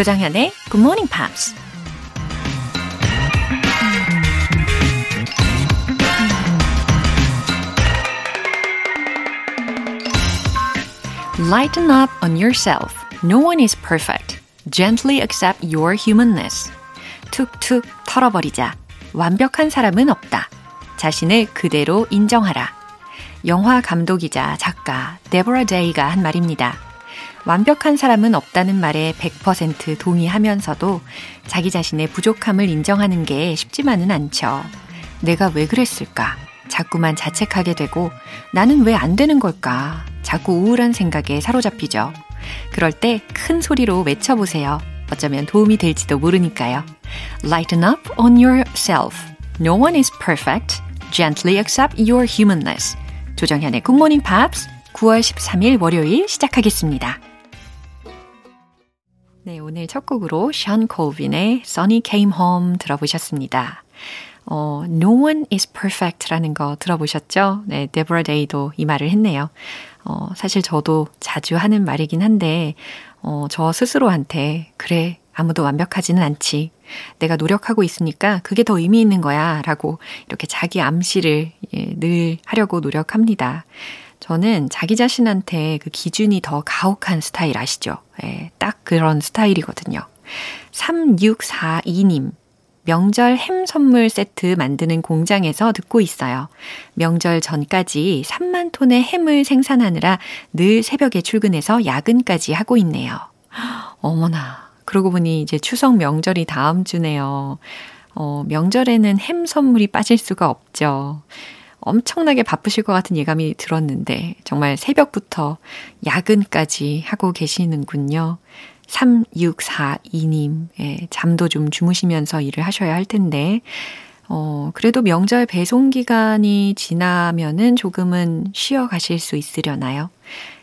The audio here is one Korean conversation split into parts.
조장현의 Good Morning Pops. Lighten up on yourself. No one is perfect. Gently accept your humanness. 툭툭 털어버리자. 완벽한 사람은 없다. 자신을 그대로 인정하라. 영화 감독이자 작가 데보라 데이가 한 말입니다. 완벽한 사람은 없다는 말에 100% 동의하면서도 자기 자신의 부족함을 인정하는 게 쉽지만은 않죠. 내가 왜 그랬을까? 자꾸만 자책하게 되고 나는 왜 안 되는 걸까? 자꾸 우울한 생각에 사로잡히죠. 그럴 때 큰 소리로 외쳐보세요. 어쩌면 도움이 될지도 모르니까요. Lighten up on yourself. No one is perfect. Gently accept your humanness. 조정현의 Good Morning Pops 9월 13일 월요일 시작하겠습니다. 네, 오늘 첫 곡으로 션 콜빈의 Sunny Came Home 들어보셨습니다. 어, No one is perfect라는 거 들어보셨죠? 네, 데보라 데이도 이 말을 했네요. 어, 사실 저도 자주 하는 말이긴 한데, 어, 저 스스로한테, 그래, 아무도 완벽하지는 않지. 내가 노력하고 있으니까 그게 더 의미 있는 거야. 라고 이렇게 자기 암시를 예, 늘 하려고 노력합니다. 저는 자기 자신한테 그 기준이 더 가혹한 스타일 아시죠? 예, 딱 그런 스타일이거든요. 3642님. 명절 햄 선물 세트 만드는 공장에서 듣고 있어요. 명절 전까지 3만 톤의 햄을 생산하느라 늘 새벽에 출근해서 야근까지 하고 있네요. 어머나. 그러고 보니 이제 추석 명절이 다음 주네요. 어, 명절에는 햄 선물이 빠질 수가 없죠. 엄청나게 바쁘실 것 같은 예감이 들었는데, 정말 새벽부터 야근까지 하고 계시는군요. 3642님, 예, 잠도 좀 주무시면서 일을 하셔야 할 텐데, 어, 그래도 명절 배송 기간이 지나면은 조금은 쉬어 가실 수 있으려나요?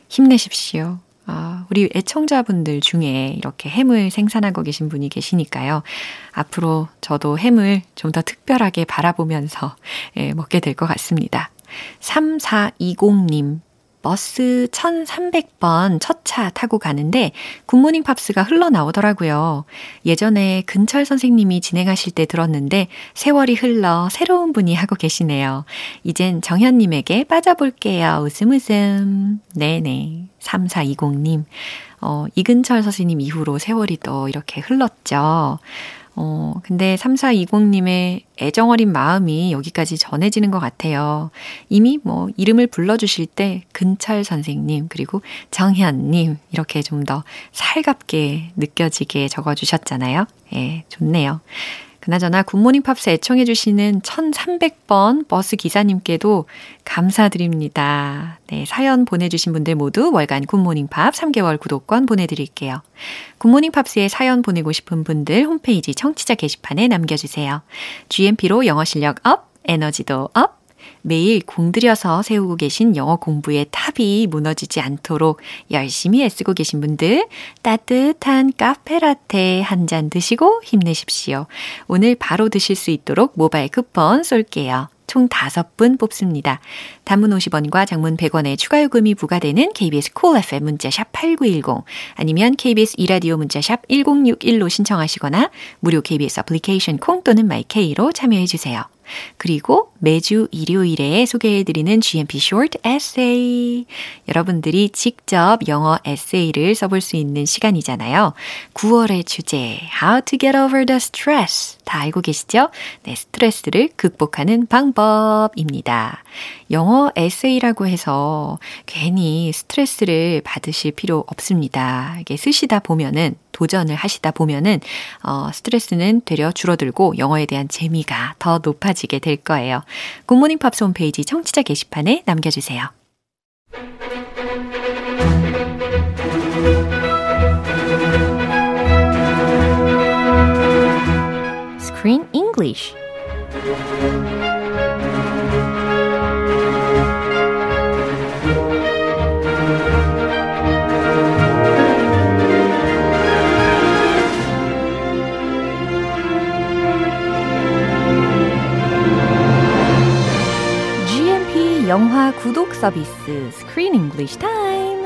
힘내십시오. 아, 우리 애청자분들 중에 이렇게 햄을 생산하고 계신 분이 계시니까요. 앞으로 저도 햄을 좀 더 특별하게 바라보면서 예, 먹게 될 것 같습니다. 3420님, 버스 1300번 첫 차 타고 가는데 굿모닝 팝스가 흘러나오더라고요. 예전에 근철 선생님이 진행하실 때 들었는데 세월이 흘러 새로운 분이 하고 계시네요. 이젠 정현님에게 빠져볼게요. 웃음 웃음. 네네. 3420님. 어, 이근철 선생님 이후로 세월이 또 이렇게 흘렀죠. 어, 근데 3420님의 애정어린 마음이 여기까지 전해지는 것 같아요. 이미 뭐 이름을 불러주실 때 근철 선생님, 그리고 정현님, 이렇게 좀 더 살갑게 느껴지게 적어주셨잖아요. 예, 좋네요. 그나저나 굿모닝 팝스 애청해주시는 1300번 버스 기사님께도 감사드립니다. 네, 사연 보내주신 분들 모두 월간 굿모닝 팝 3개월 구독권 보내드릴게요. 굿모닝 팝스에 사연 보내고 싶은 분들 홈페이지 청취자 게시판에 남겨주세요. GMP로 영어 실력 up, 에너지도 up, 매일 공들여서 세우고 계신 영어 공부의 탑이 무너지지 않도록 열심히 애쓰고 계신 분들 따뜻한 카페라테 한 잔 드시고 힘내십시오. 오늘 바로 드실 수 있도록 모바일 쿠폰 쏠게요. 총 5분 뽑습니다. 단문 50원과 장문 100원의 추가 요금이 부과되는 KBS cool FM 문자샵 8910 아니면 KBS 이라디오 문자샵 1061로 신청하시거나 무료 KBS 애플리케이션 콩 또는 마이케이로 참여해 주세요. 그리고 매주 일요일에 소개해드리는 GMP Short Essay. 여러분들이 직접 영어 에세이를 써볼 수 있는 시간이잖아요. 9월의 주제, How to get over the stress. 다 알고 계시죠? 네, 스트레스를 극복하는 방법입니다. 영어 에세이라고 해서 괜히 스트레스를 받으실 필요 없습니다. 이게 쓰시다 보면은 도전을 하시다 보면은 어, 스트레스는 되려 줄어들고 영어에 대한 재미가 더 높아지게 될 거예요. 굿모닝 팝스 홈페이지 청취자 게시판에 남겨주세요. Screen English 영화 구독 서비스 Screen English Time.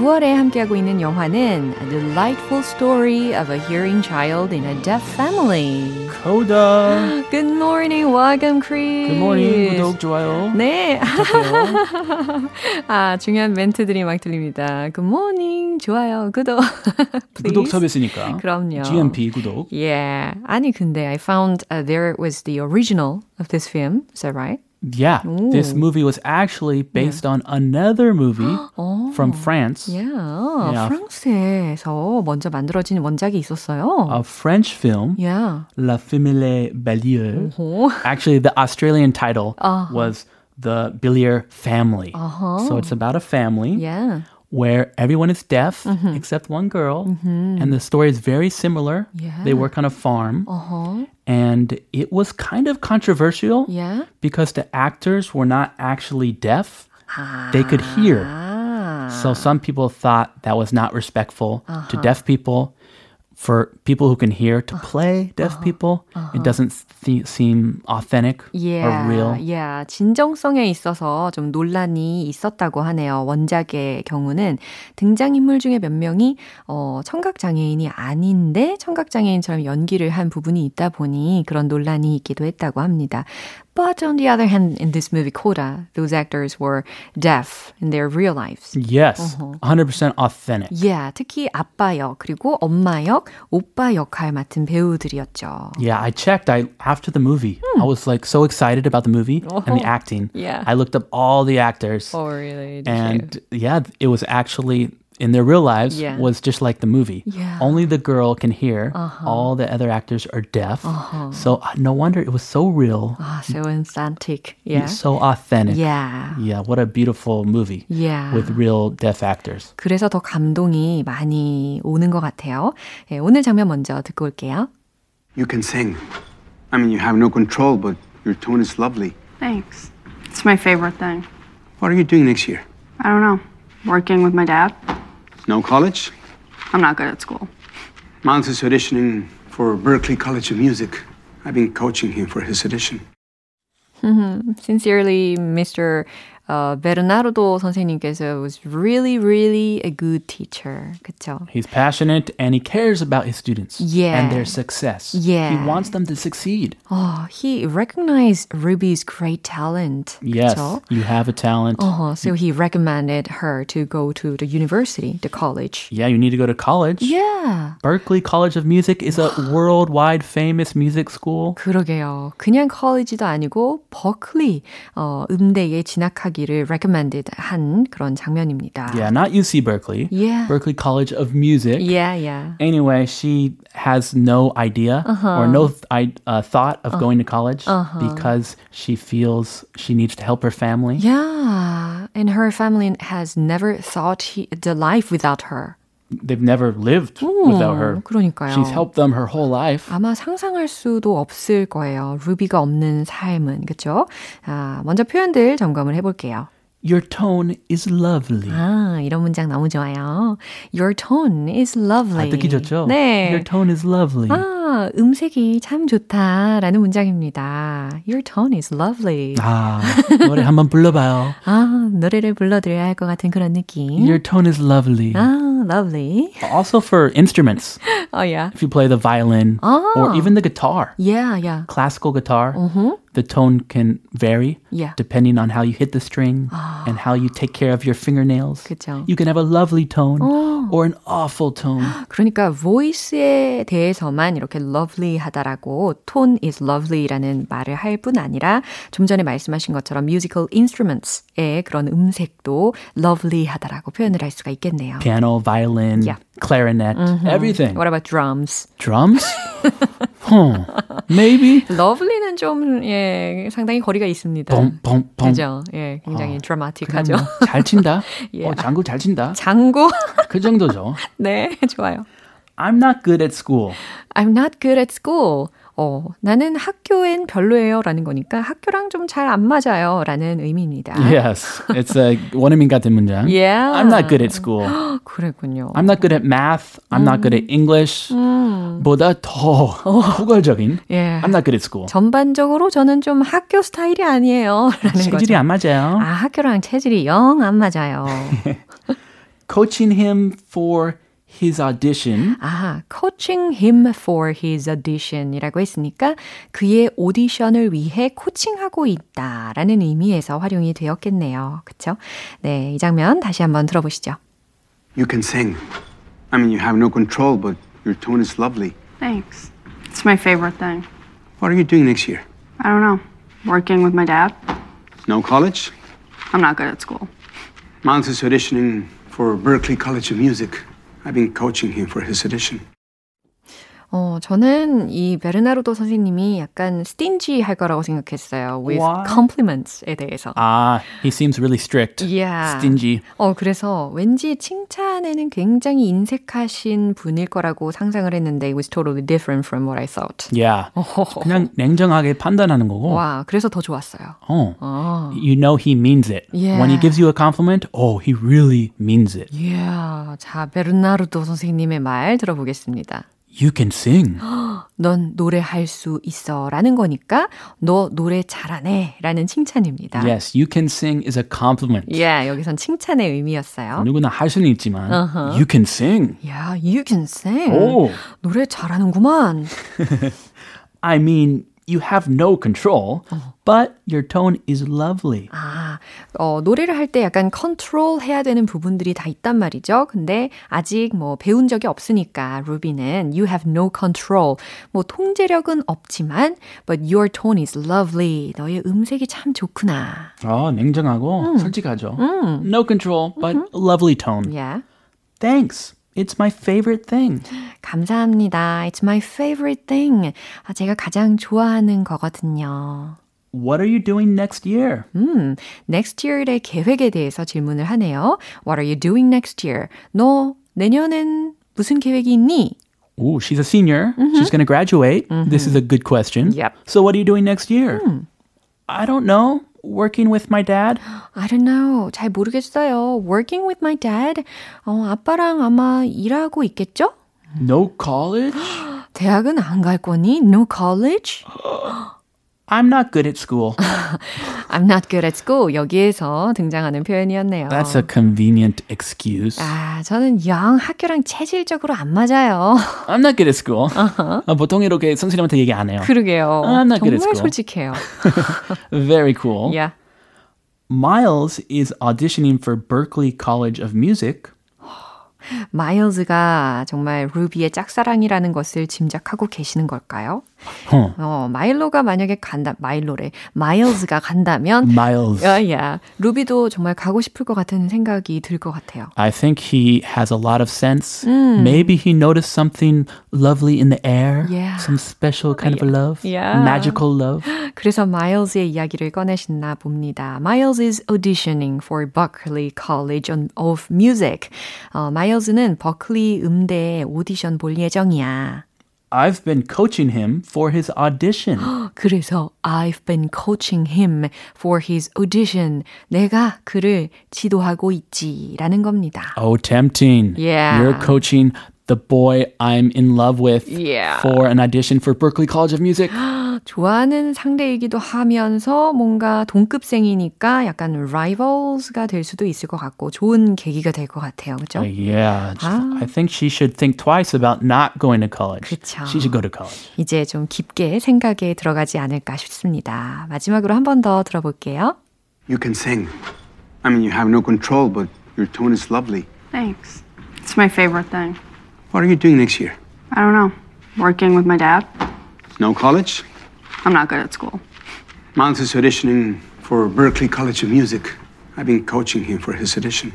9월에 함께하고 있는 영화는 A Delightful Story of a Hearing Child in a Deaf Family. Coda. Good morning, welcome, Chris. Good morning. 구독, 좋아요. 네. 아, 중요한 멘트들이 막 들립니다. Good morning, 좋아요, 구독. 구독 서비스니까. 그럼요. GMP 구독. Yeah. 아니, 근데 I found uh, there was the original of this film. Is that right? Yeah, this movie was actually based on another movie from France. Yeah. Yeah. 프랑스에서 먼저 만들어진 원작이 있었어요. A French film, yeah. La Famille Bellier. 오. Actually, the Australian title Uh-huh. was The Bellier Family. Uh-huh. So it's about a family Yeah. where everyone is deaf Mm-hmm. except one girl. And the story is very similar. Yeah. They work on a farm. Uh-huh. And it was kind of controversial Yeah. because the actors were not actually deaf. They could hear. So some people thought that was not respectful Uh-huh. to deaf people. For people who can hear to Uh-huh. play deaf people, it doesn't th- seem authentic Yeah, or real. yeah. 진정성에 있어서 좀 논란이 있었다고 하네요. 원작의 경우는 등장인물 중에 몇 명이 어, 청각장애인이 아닌데 청각장애인처럼 연기를 한 부분이 있다 보니 그런 논란이 있기도 했다고 합니다. But on the other hand, in this movie Coda, those actors were deaf in their real lives. Yes, Uh-huh. 100% authentic. Yeah, 특히 아빠 역 그리고 엄마 역, 오빠 역할 맡은 배우들이었죠. Yeah, I checked. I after the movie, I was like so excited about the movie and the acting. Hmm. Oh. Yeah. I looked up all the actors, Oh, really? and yeah, it was actually in their real lives Yeah. was just like the movie. Yeah. Only the girl can hear. All the other actors are deaf. So uh, no wonder it was so real, 아, so authentic. Yeah. so authentic. Yeah. Yeah, what a beautiful movie Yeah. with real deaf actors. 그래서 더 감동이 많이 오는 것 같아요. 예, 오늘 장면 먼저 듣고 올게요. You can sing. I mean, you have no control, but your tone is lovely. Thanks. It's my favorite thing. What are you doing next year? I don't know. Working with my dad? No college? I'm not good at school. Miles is auditioning for Berkeley College of Music. I've been coaching him for his audition. Mm-hmm. Sincerely, Mr. Uh, Bernardo 선생님께서 was really, really a good teacher. 그쵸? He's passionate and he cares about his students Yeah. and their success. Yeah. He wants them to succeed. Oh, he recognized Ruby's great talent. Yes, 그쵸? you have a talent. Uh-huh. So he recommended her to go to the university, the college. Yeah, you need to go to college. Yeah. Berkeley College of Music is a worldwide famous music school. 그러게요. 그냥 컬리지도 아니고 버클리 어, 음대에 진학하기 를 recommended 한 그런 장면입니다. Yeah, not UC Berkeley. Yeah. Berkeley College of Music. Yeah, yeah. Anyway, she has no idea or no th- I, uh, thought of going to college because she feels she needs to help her family. Yeah, and her family has never thought he, the life without her. They've never lived without her. 그러니까요. She's helped them her whole life. 아마 상상할 수도 없을 거예요. 루비가 없는 삶은 그렇죠? 아, 먼저 표현들 점검을 해 볼게요. Your tone is lovely. 아, 이런 문장 너무 좋아요. Your tone is lovely. 아, 듣기 좋죠? 네. Your tone is lovely. 아, 음색이 참 좋다라는 문장입니다. Your tone is lovely. 아, 노래 한번 불러봐요. 아, 노래를 불러드려야 할 것 같은 그런 느낌. Your tone is lovely. 아, lovely. Also for instruments, Oh, yeah. if you play the violin or even the guitar, Yeah, yeah. classical guitar, the tone can vary Yeah. depending on how you hit the string and how you take care of your fingernails. 그쵸. You can have a lovely tone or an awful tone. 그러니까 voice에 대해서만 이렇게 lovely하다라고 tone is lovely라는 말을 할 뿐 아니라 좀 전에 말씀하신 것처럼 musical instruments의 그런 음색도 lovely하다라고 표현을 할 수가 있겠네요. Piano, violin, Yeah. clarinet, everything. What about drums? Drums? huh. Maybe. lovely는 좀 예, 상당히 거리가 있습니다. 뻥, 뻥, 뻥. 그죠? 예, 굉장히 그냥 드라마틱하죠. 뭐 잘 친다. Yeah. 어, 장구 잘 친다. 장구. 그 정도죠. 네, 좋아요. I'm not good at school. I'm not good at school. 어, 나는 학교엔 별로예요. 라는 거니까 학교랑 좀 잘 안 맞아요. 라는 의미입니다. Yes, it's a 원어민 같은 문장. Yeah. I'm not good at school. 그랬군요. I'm not good at math. I'm not good at English. 보다 더 포괄적인. 예. I'm not good at school. 전반적으로 저는 좀 학교 스타일이 아니에요. 라는 체질이 거죠. 안 맞아요. 아, 학교랑 체질이 영 안 맞아요. coaching him for his audition. 아, coaching him for his audition이라고 했으니까 그의 오디션을 위해 코칭하고 있다라는 의미에서 활용이 되었겠네요. 그렇죠? 네, 이 장면 다시 한번 들어보시죠. You can sing. I mean, you have no control, but your tone is lovely. Thanks. It's my favorite thing. What are you doing next year? I don't know. Working with my dad? No college? I'm not good at school. Miles is auditioning for Berklee College of Music. I've been coaching him for his audition. 어, 저는 이 베르나르도 선생님이 약간 stingy 할 거라고 생각했어요. with Why? compliments에 대해서. Ah, he seems really strict. Yeah. Stingy. 어, 그래서 왠지 칭찬에는 굉장히 인색하신 분일 거라고 상상을 했는데 it was totally different from what I thought. Yeah. 그냥 냉정하게 판단하는 거고. 와, 그래서 더 좋았어요. Oh. 아. You know he means it. Yeah. When he gives you a compliment, oh, he really means it. Yeah. 자, 베르나르도 선생님의 말 들어보겠습니다. You can sing. 넌 노래할 수 있어 라는 거니까 너 노래 잘하네 라는 칭찬입니다. Yes, you can sing is a compliment. Yeah, 여기선 칭찬의 의미였어요. 누구나 할 수는 있지만 Uh-huh. you can sing. Yeah, you can sing. 오. 노래 잘하는구만. I mean, you have no control, but your tone is lovely. 아, 어, 노래를 할 때 약간 컨트롤 해야 되는 부분들이 다 있단 말이죠. 근데 아직 뭐 배운 적이 없으니까 루비는 you have no control. 뭐 통제력은 없지만 but your tone is lovely. 너의 음색이 참 좋구나. 어, 냉정하고 솔직하죠. No control, but lovely tone. Yeah. Thanks. It's my favorite thing. 감사합니다. It's my favorite thing. 아, 제가 가장 좋아하는 거거든요. What are you doing next year? 음, next year의 계획에 대해서 질문을 하네요. What are you doing next year? 너 내년엔 무슨 계획이 있니? Ooh, she's a senior. She's going to graduate. This is a good question. Yep. So what are you doing next year? I don't know. Working with my dad. I don't know. 잘 모르겠어요. Working with my dad. 어, 아빠랑 아마 일하고 있겠죠? No college. 대학은 안 갈 거니? No college? I'm not good at school. I'm not good at school. 여기에서 등장하는 표현이었네요. That's a convenient excuse. 아, 저는 영 학교랑 체질적으로 안 맞아요. I'm not good at school. 아, 보통 이렇게 선생님한테 얘기 안 해요. 그러게요. I'm not good at 정말 school. 솔직해요. Very cool. Yeah. Miles is auditioning for Berklee College of Music. 마일즈가 정말 루비의 짝사랑이라는 것을 짐작하고 계시는 걸까요? 어. 어, 마일로가 만약에 간다, 마일로래. 마일즈가 간다면, Miles. 야, 야, 루비도 정말 가고 싶을 것 같은 생각이 들 것 같아요. I think he has a lot of sense. Maybe he noticed something lovely in the air. Yeah. Some special kind of love. Yeah. Magical love. 그래서 마일즈의 이야기를 꺼내셨나 봅니다. Miles is auditioning for Berklee College of Music. 어, 마일즈는 버클리 음대에 오디션 볼 예정이야. I've been coaching him for his audition. 그래서 I've been coaching him for his audition. 내가 그를 지도하고 있지라는 겁니다. oh, tempting. Yeah. You're coaching the boy I'm in love with Yeah. for an audition for Berklee College of Music. 좋아하는 상대이기도 하면서 뭔가 동급생이니까 약간 rivals가 될 수도 있을 것 같고 좋은 계기가 될 것 같아요. 그죠? yeah. Ah. I think she should think twice about not going to college. 그쵸. She should go to college. 이제 좀 깊게 생각에 들어가지 않을까 싶습니다. 마지막으로 한 번 더 들어볼게요. You can sing. I mean, you have no control, but your tone is lovely. Thanks. It's my favorite thing. What are you doing next year? I don't know. Working with my dad? No college? I'm not good at school. Miles is auditioning for Berkeley College of Music. I've been coaching him for his audition.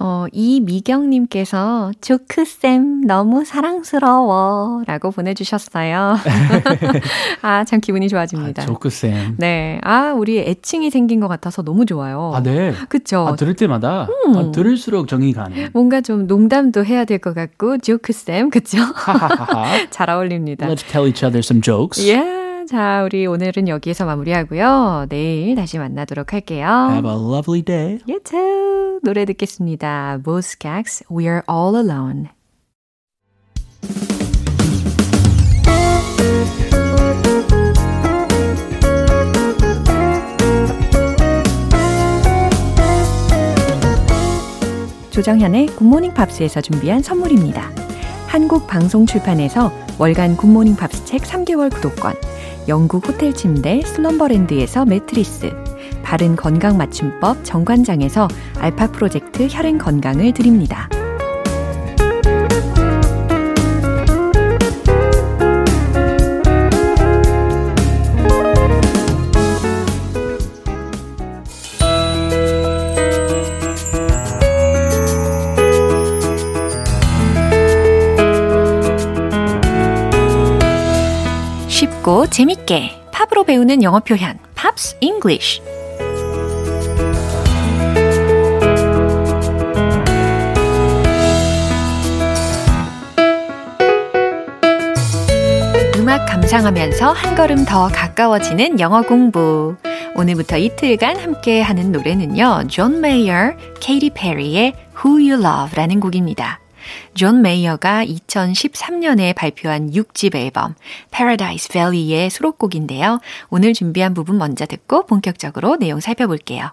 어, 이미경님께서 조크쌤 너무 사랑스러워 라고 보내주셨어요. 아, 참 기분이 좋아집니다. 조크쌤. 네. 아, 우리 애칭이 생긴 것 같아서 너무 좋아요. 아, 네. 그쵸? 아, 들을 때마다 아, 들을수록 정이 가네. 뭔가 좀 농담도 해야 될 것 같고, 조크쌤, 그쵸? 잘 어울립니다. Let's tell each other some jokes. 예. 자, 우리 오늘은 여기에서 마무리하고요. 내일 다시 만나도록 할게요. Have a lovely day. You too. 노래 듣겠습니다. Boskax, We're All Alone. 조정현의 굿모닝 팝스에서 준비한 선물입니다. 한국 방송 출판에서 월간 굿모닝 팝스 책 3개월 구독권, 영국 호텔 침대 슬럼버랜드에서 매트리스, 바른 건강 맞춤법 정관장에서 알파 프로젝트 혈행 건강을 드립니다. 재밌게 팝으로 배우는 영어 표현 Pops English 음악 감상하면서 한 걸음 더 가까워지는 영어 공부. 오늘부터 이틀간 함께 하는 노래는요. 존 메이어, 케이티 페리의 Who You Love라는 곡입니다. 존 메이어가 2013년에 발표한 6집 앨범 Paradise Valley의 수록곡인데요. 오늘 준비한 부분 먼저 듣고 본격적으로 내용 살펴볼게요.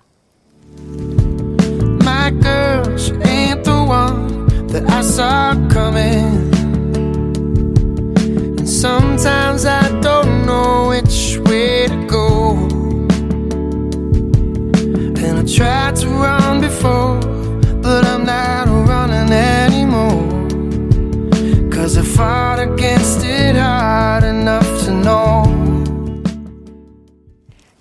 My girl, she ain't the one that I saw coming. And sometimes I don't know which way to go. And I tried to run before, but I'm not running anymore. Cause I fought against it hard enough to know.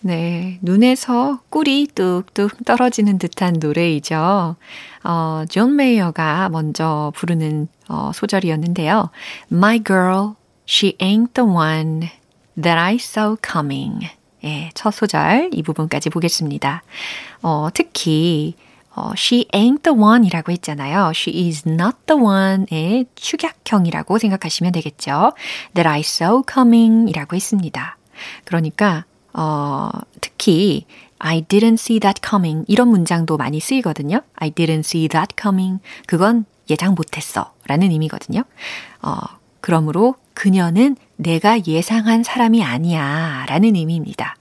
네, 눈에서 꿀이 뚝뚝 떨어지는 듯한 노래이죠. 어, 존 메이어가 먼저 부르는 어, 소절이었는데요. My girl, she ain't the one that I saw coming. 예, 첫 소절 이 부분까지 보겠습니다. 어, 특히 어, she ain't the one 이라고 했잖아요. she is not the one의 축약형이라고 생각하시면 되겠죠. that I saw coming 이라고 했습니다. 그러니까, 어, 특히, I didn't see that coming 이런 문장도 많이 쓰이거든요. I didn't see that coming. 그건 예상 못했어 라는 의미거든요. 어, 그러므로 그녀는 내가 예상한 사람이 아니야 라는 의미입니다.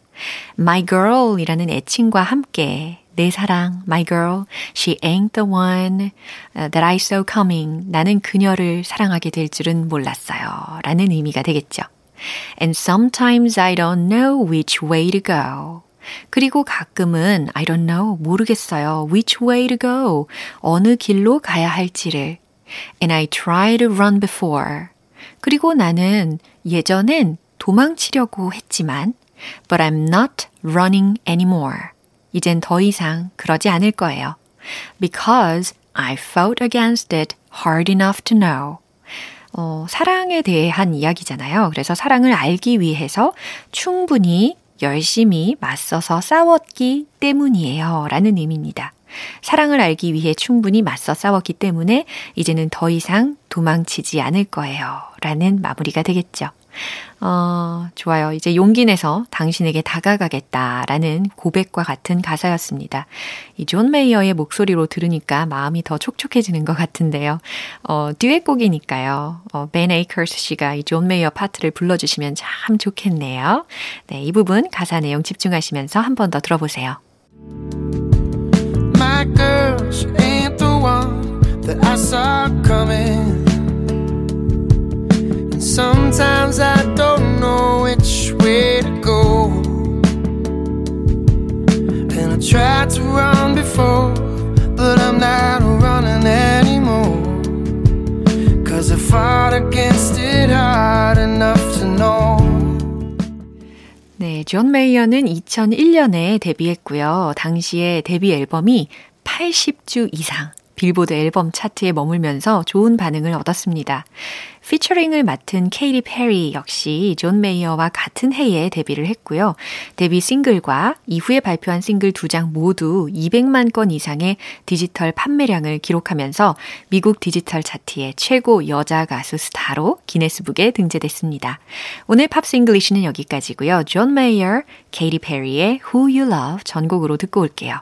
My girl 이라는 애칭과 함께 내 사랑, my girl, she ain't the one that I saw coming. 나는 그녀를 사랑하게 될 줄은 몰랐어요. 라는 의미가 되겠죠. And sometimes I don't know which way to go. 그리고 가끔은 I don't know, 모르겠어요. which way to go. 어느 길로 가야 할지를. And I try to run before. 그리고 나는 예전엔 도망치려고 했지만 but I'm not running anymore. 이젠 더 이상 그러지 않을 거예요. Because I fought against it hard enough to know. 어, 사랑에 대한 이야기잖아요. 그래서 사랑을 알기 위해서 충분히 열심히 맞서서 싸웠기 때문이에요. 라는 의미입니다. 사랑을 알기 위해 충분히 맞서 싸웠기 때문에 이제는 더 이상 도망치지 않을 거예요. 라는 마무리가 되겠죠. 어, 좋아요. 이제 용기 내서 당신에게 다가가겠다라는 고백과 같은 가사였습니다. 이 존 메이어의 목소리로 들으니까 마음이 더 촉촉해지는 것 같은데요. 어, 듀엣곡이니까요. 어, 벤 에이커스 씨가 이 존 메이어 파트를 불러주시면 참 좋겠네요. 네, 이 부분 가사 내용 집중하시면서 한 번 더 들어보세요. My girl, she ain't the one that I saw coming. Sometimes I don't know which way to go. And I tried to run before, but I'm not running anymore. Cause I fought against it hard enough to know. 네, 존 메이어는 2001년에 데뷔했고요. 당시에 데뷔 앨범이 80주 이상 빌보드 앨범 차트에 머물면서 좋은 반응을 얻었습니다. 피처링을 맡은 케이티 페리 역시 존 메이어와 같은 해에 데뷔를 했고요. 데뷔 싱글과 이후에 발표한 싱글 두 장 모두 200만 건 이상의 디지털 판매량을 기록하면서 미국 디지털 차트의 최고 여자 가수 스타로 기네스북에 등재됐습니다. 오늘 Pops English는 여기까지고요. 존 메이어, 케이티 페리의 Who You Love 전곡으로 듣고 올게요.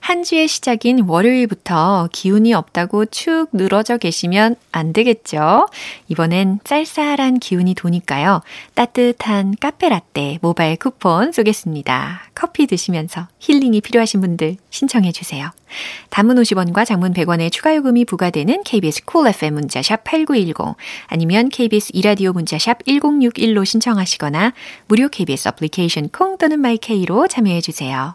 한 주의 시작인 월요일부터 기운이 없다고 축 늘어져 계시면 안 되겠죠? 이번엔 쌀쌀한 기운이 도니까요. 따뜻한 카페 라떼 모바일 쿠폰 쏘겠습니다. 커피 드시면서 힐링이 필요하신 분들 신청해 주세요. 단문 50원과 장문 100원의 추가 요금이 부과되는 KBS Cool FM 문자샵 8910 아니면 KBS 이라디오 문자샵 1061로 신청하시거나 무료 KBS 애플리케이션 콩 또는 마이케이로 참여해 주세요.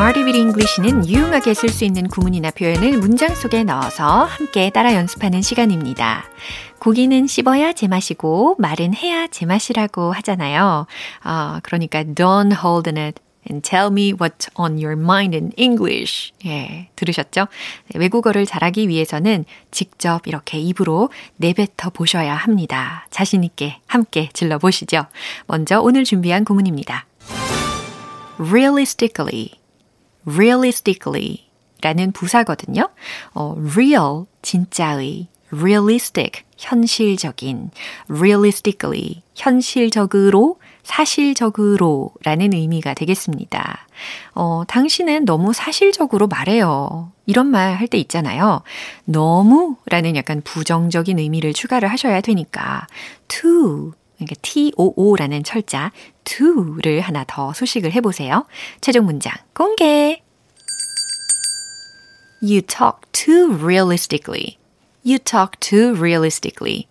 Smarty Weedy English는 유용하게 쓸 수 있는 구문이나 표현을 문장 속에 넣어서 함께 따라 연습하는 시간입니다. 고기는 씹어야 제맛이고 말은 해야 제맛이라고 하잖아요. 어, 그러니까 don't hold it and tell me what's on your mind in English. 예, 들으셨죠? 외국어를 잘하기 위해서는 직접 이렇게 입으로 내뱉어 보셔야 합니다. 자신있게 함께 질러보시죠. 먼저 오늘 준비한 구문입니다. realistically, realistically 라는 부사거든요. 어, real, 진짜의, realistic, 현실적인, realistically, 현실적으로, 사실적으로 라는 의미가 되겠습니다. 어, 당신은 너무 사실적으로 말해요. 이런 말 할 때 있잖아요. 너무 라는 약간 부정적인 의미를 추가를 하셔야 되니까 to 그러니까 TOO라는 철자 to를 하나 더 수식을 해보세요. 최종 문장 공개. You talk too realistically. You talk too realistically.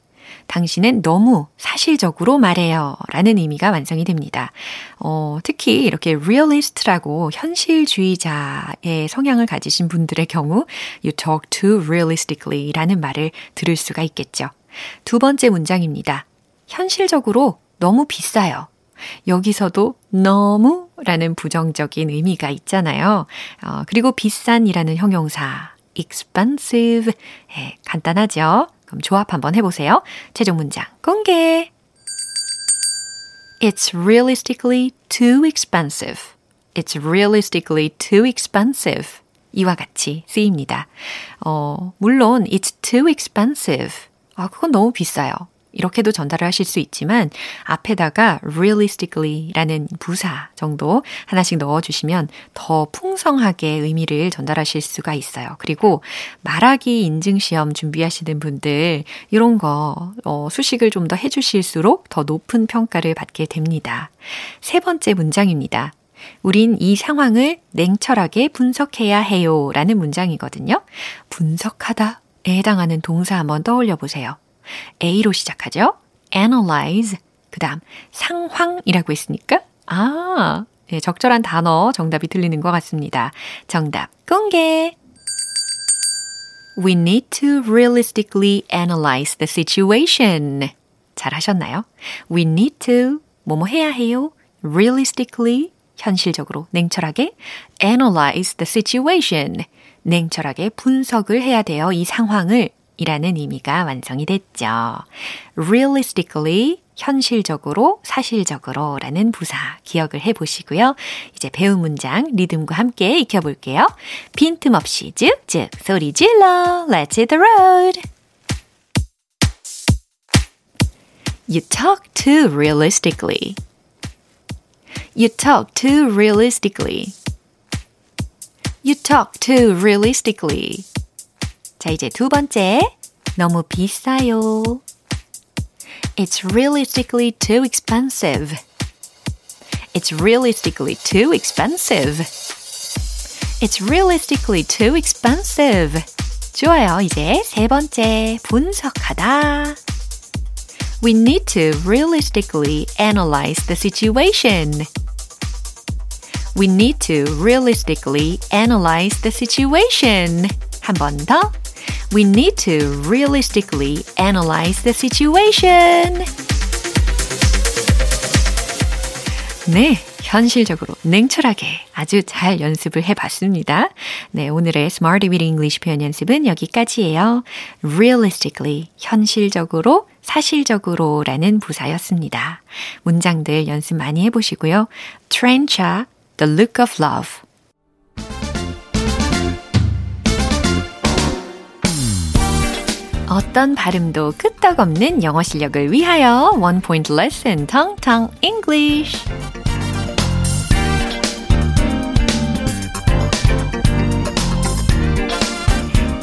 당신은 너무 사실적으로 말해요. 라는 의미가 완성이 됩니다. 어, 특히 이렇게 realist라고 현실주의자의 성향을 가지신 분들의 경우 you talk too realistically 라는 말을 들을 수가 있겠죠. 두 번째 문장입니다. 현실적으로 너무 비싸요. 여기서도 너무 라는 부정적인 의미가 있잖아요. 어, 그리고 비싼이라는 형용사 expensive. 예, 간단하죠? 그럼 조합 한번 해보세요. 최종 문장 공개. It's realistically too expensive. It's realistically too expensive. 이와 같이 쓰입니다. 어, 물론 it's too expensive. 아, 그건 너무 비싸요. 이렇게도 전달을 하실 수 있지만 앞에다가 realistically 라는 부사 정도 하나씩 넣어주시면 더 풍성하게 의미를 전달하실 수가 있어요. 그리고 말하기 인증 시험 준비하시는 분들 이런 거 어, 수식을 좀 더 해주실수록 더 높은 평가를 받게 됩니다. 세 번째 문장입니다. 우린 이 상황을 냉철하게 분석해야 해요 라는 문장이거든요. 분석하다 에 해당하는 동사 한번 떠올려 보세요. A로 시작하죠. analyze. 그 다음, 상황이라고 했으니까, 아, 네, 적절한 단어 정답이 들리는 것 같습니다. 정답 공개! We need to realistically analyze the situation. 잘 하셨나요? We need to, 뭐뭐 해야 해요. realistically, 현실적으로, 냉철하게, analyze the situation. 냉철하게 분석을 해야 돼요. 이 상황을 이라는 의미가 완성이 됐죠. realistically 현실적으로, 사실적으로 라는 부사 기억을 해 보시고요. 이제 배운 문장 리듬과 함께 익혀볼게요. 빈틈없이 쭉쭉 소리 질러. Let's hit the road. You talk too realistically. You talk too realistically. You talk too realistically. 자, 이제 두 번째. 너무 비싸요. It's realistically too expensive. It's realistically too expensive. It's realistically too expensive. 좋아요. 이제 세 번째. 분석하다. We need to realistically analyze the situation. We need to realistically analyze the situation. 한 번 더. We need to realistically analyze the situation. 네. 현실적으로 냉철하게 아주 잘 연습을 해봤습니다. 네, 오늘의 Smarty with English 표현 연습은 여기까지예요. Realistically, 현실적으로, 사실적으로 라는 부사였습니다. 문장들 연습 많이 해보시고요. Trencha, The Look of Love. 어떤 발음도 끄떡없는 영어 실력을 위하여 Point Lesson Tong Tong English.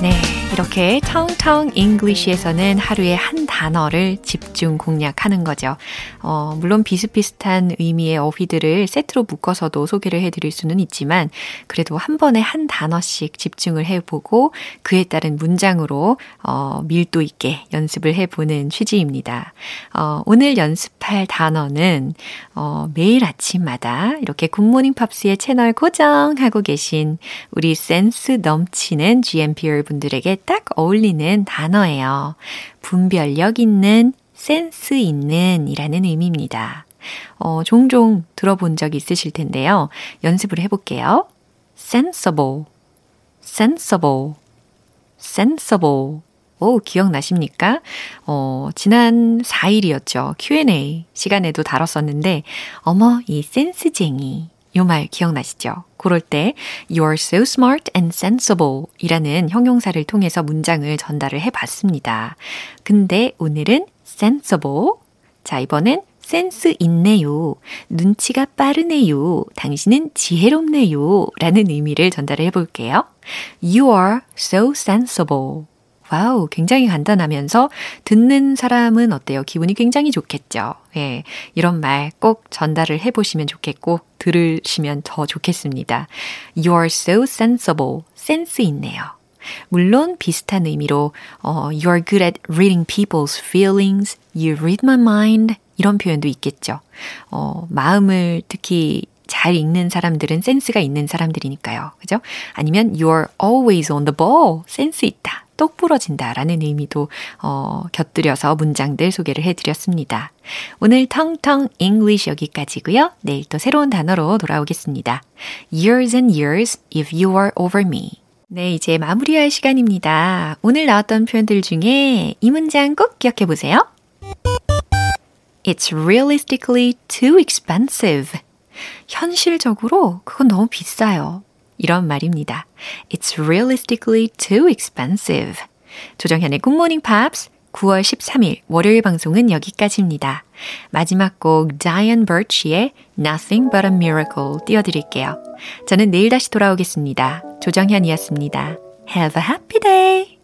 네. 이렇게 텅텅 English에서는 하루에 한 단어를 집중 공략하는 거죠. 어, 물론 비슷비슷한 의미의 어휘들을 세트로 묶어서도 소개를 해드릴 수는 있지만 그래도 한 번에 한 단어씩 집중을 해보고 그에 따른 문장으로 어, 밀도 있게 연습을 해보는 취지입니다. 어, 오늘 연습할 단어는 어, 매일 아침마다 이렇게 Good Morning Pops의 채널 고정하고 계신 우리 센스 넘치는 GMPR 분들에게 딱 어울리는 단어예요. 분별력 있는, 센스 있는 이라는 의미입니다. 어, 종종 들어본 적 있으실 텐데요. 연습을 해볼게요. sensible, sensible, sensible. 오, 기억나십니까? 어, 지난 4일이었죠. Q&A 시간에도 다뤘었는데, 어머, 이 센스쟁이. 요 말 기억나시죠? 그럴 때 You're so smart and sensible 이라는 형용사를 통해서 문장을 전달을 해 봤습니다. 근데 오늘은 sensible. 자, 이번엔 센스 있네요. 눈치가 빠르네요. 당신은 지혜롭네요. 라는 의미를 전달을 해볼게요. You are so sensible. Wow, 굉장히 간단하면서 듣는 사람은 어때요? 기분이 굉장히 좋겠죠. 예, 이런 말 꼭 전달을 해 보시면 좋겠고, 들으시면 더 좋겠습니다. You are so sensible. 센스 있네요. 물론 비슷한 의미로 어, You are good at reading people's feelings. You read my mind. 이런 표현도 있겠죠. 어, 마음을 특히 잘 읽는 사람들은 센스가 있는 사람들이니까요. 그죠? 아니면 you're always on the ball. 센스 있다. 똑 부러진다 라는 의미도 어, 곁들여서 문장들 소개를 해드렸습니다. 오늘 텅텅 English 여기까지고요. 내일 또 새로운 단어로 돌아오겠습니다. Years and years if you are over me. 네, 이제 마무리할 시간입니다. 오늘 나왔던 표현들 중에 이 문장 꼭 기억해 보세요. It's realistically too expensive. 현실적으로 그건 너무 비싸요. 이런 말입니다. It's realistically too expensive. 조정현의 Good Morning Pops 9월 13일 월요일 방송은 여기까지입니다. 마지막 곡 Diane Birch의 Nothing But a Miracle 띄워드릴게요. 저는 내일 다시 돌아오겠습니다. 조정현이었습니다. Have a happy day!